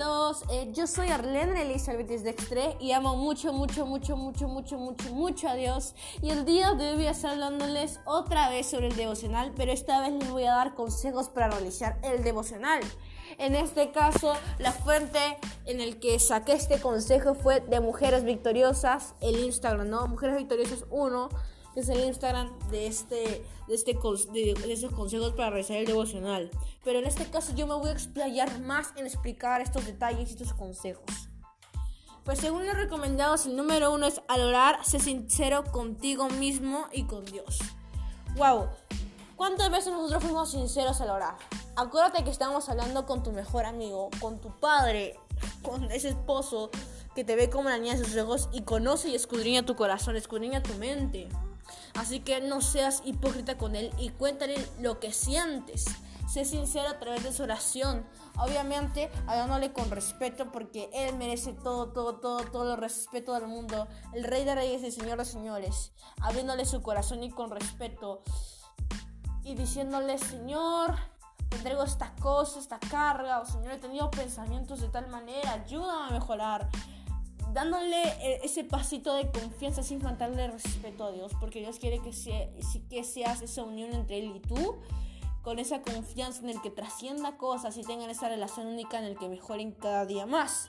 todos, eh, yo soy Arlene Elizabeth Dextre y amo mucho, mucho, mucho, mucho, mucho, mucho, mucho a Dios. Y el día de hoy voy a estar hablándoles otra vez sobre el devocional, pero esta vez les voy a dar consejos para realizar el devocional. En este caso, la fuente en el que saqué este consejo fue de Mujeres Victoriosas, el Instagram, ¿no? Mujeres Victoriosas 1 que es el Instagram de este de este de, estos consejos para realizar el devocional. Pero en este caso yo me voy a explayar más en explicar estos detalles y estos consejos. Pues según los recomendados, el número uno es al orar, sé sincero contigo mismo y con Dios. Wow, ¿cuántas veces nosotros fuimos sinceros al orar? Acuérdate que estamos hablando con tu mejor amigo, con tu padre, con ese esposo que te ve como la niña de sus ojos y conoce y escudriña tu corazón, escudriña tu mente. Así que no seas hipócrita con él y cuéntale lo que sientes. Sé sincero a través de su oración. Obviamente, hablándole con respeto porque él merece todo, todo, todo, todo el respeto del mundo. El rey de reyes y señor de señores. Abriéndole su corazón y con respeto. Y diciéndole, Señor, te entrego esta cosa, esta carga. O Señor, he tenido pensamientos de tal manera. Ayúdame a mejorar dándole eh, ese pasito de confianza sin faltarle respeto a Dios, porque Dios quiere que, sea, que seas esa unión entre Él y tú, con esa confianza en el que trascienda cosas y tengan esa relación única en el que mejoren cada día más.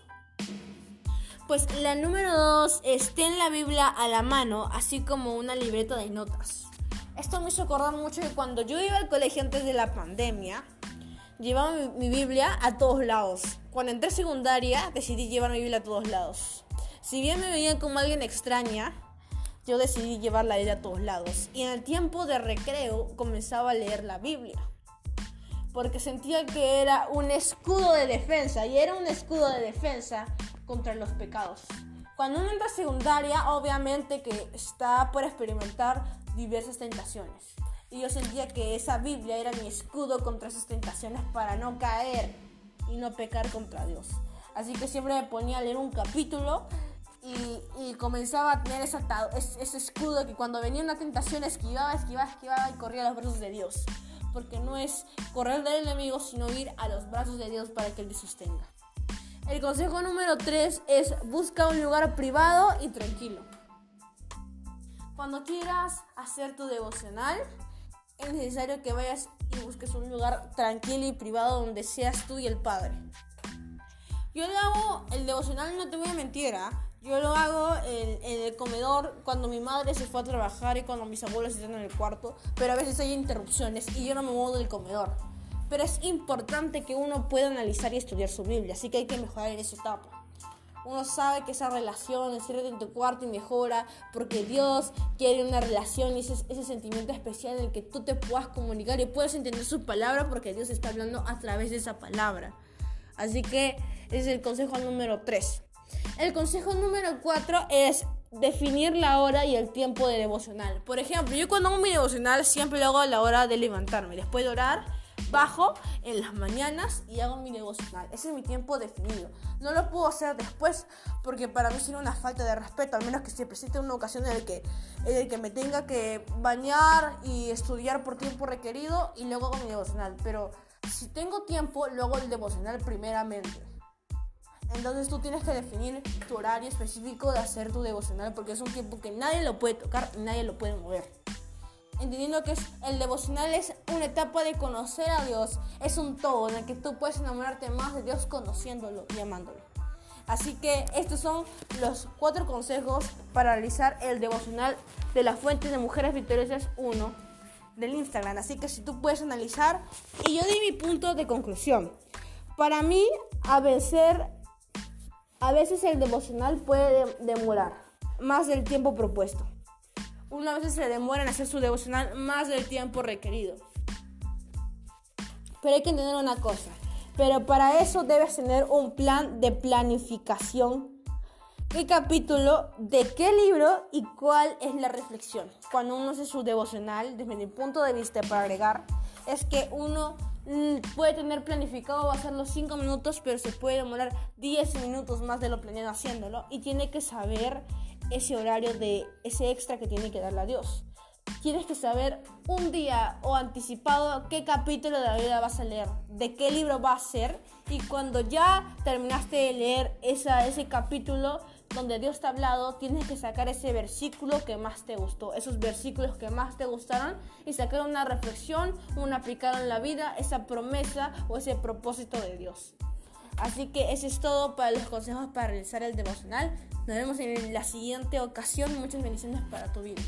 Pues la número dos es ten la Biblia a la mano, así como una libreta de notas. Esto me hizo acordar mucho de cuando yo iba al colegio antes de la pandemia, llevaba mi, mi Biblia a todos lados. Cuando entré secundaria decidí llevar mi Biblia a todos lados. Si bien me veían como alguien extraña, yo decidí llevarla a ella a todos lados. Y en el tiempo de recreo comenzaba a leer la Biblia. Porque sentía que era un escudo de defensa. Y era un escudo de defensa contra los pecados. Cuando uno entra a secundaria, obviamente que está por experimentar diversas tentaciones. Y yo sentía que esa Biblia era mi escudo contra esas tentaciones para no caer y no pecar contra Dios. Así que siempre me ponía a leer un capítulo y, comenzaba a tener ese, ese, escudo que cuando venía una tentación esquivaba, esquivaba, esquivaba y corría a los brazos de Dios. Porque no es correr del enemigo, sino ir a los brazos de Dios para que Él te sostenga. El consejo número 3 es busca un lugar privado y tranquilo. Cuando quieras hacer tu devocional, es necesario que vayas y busques un lugar tranquilo y privado donde seas tú y el Padre. Yo le hago el devocional, no te voy a mentir, ¿ah? Yo lo hago en, el comedor cuando mi madre se fue a trabajar y cuando mis abuelos están en el cuarto, pero a veces hay interrupciones y yo no me muevo del comedor. Pero es importante que uno pueda analizar y estudiar su Biblia, así que hay que mejorar en esa etapa. Uno sabe que esa relación, enciérrate en tu cuarto y mejora, porque Dios quiere una relación y ese, ese sentimiento especial en el que tú te puedas comunicar y puedas entender su palabra, porque Dios está hablando a través de esa palabra. Así que ese es el consejo número 3. El consejo número 4 es definir la hora y el tiempo de devocional. Por ejemplo, yo cuando hago mi devocional siempre lo hago a la hora de levantarme. Después de orar, bajo en las mañanas y hago mi devocional. Ese es mi tiempo definido. No lo puedo hacer después porque para mí sería una falta de respeto, al menos que se presente una ocasión en la que, en el que me tenga que bañar y estudiar por tiempo requerido y luego hago mi devocional. Pero si tengo tiempo, luego el devocional primeramente. Entonces tú tienes que definir tu horario específico de hacer tu devocional porque es un tiempo que nadie lo puede tocar nadie lo puede mover. Entendiendo que el devocional es una etapa de conocer a Dios, es un todo en el que tú puedes enamorarte más de Dios conociéndolo y amándolo. Así que estos son los cuatro consejos para realizar el devocional de la fuente de Mujeres Victoriosas 1 del Instagram. Así que si tú puedes analizar y yo di mi punto de conclusión. Para mí, a vencer a veces el devocional puede demorar más del tiempo propuesto. Una vez se demora en hacer su devocional más del tiempo requerido. Pero hay que entender una cosa. Pero para eso debes tener un plan de planificación. ¿Qué capítulo, de qué libro y cuál es la reflexión? Cuando uno hace su devocional, desde mi punto de vista para agregar, es que uno puede tener planificado hacerlo 5 minutos, pero se puede demorar 10 minutos más de lo planeado haciéndolo y tiene que saber ese horario de ese extra que tiene que darle a Dios. tienes que saber un día o anticipado qué capítulo de la Biblia vas a leer, de qué libro va a ser y cuando ya terminaste de leer esa, ese capítulo donde Dios te ha hablado, tienes que sacar ese versículo que más te gustó, esos versículos que más te gustaron y sacar una reflexión, una aplicada en la vida, esa promesa o ese propósito de Dios. Así que eso es todo para los consejos para realizar el devocional. Nos vemos en la siguiente ocasión. Muchas bendiciones para tu vida.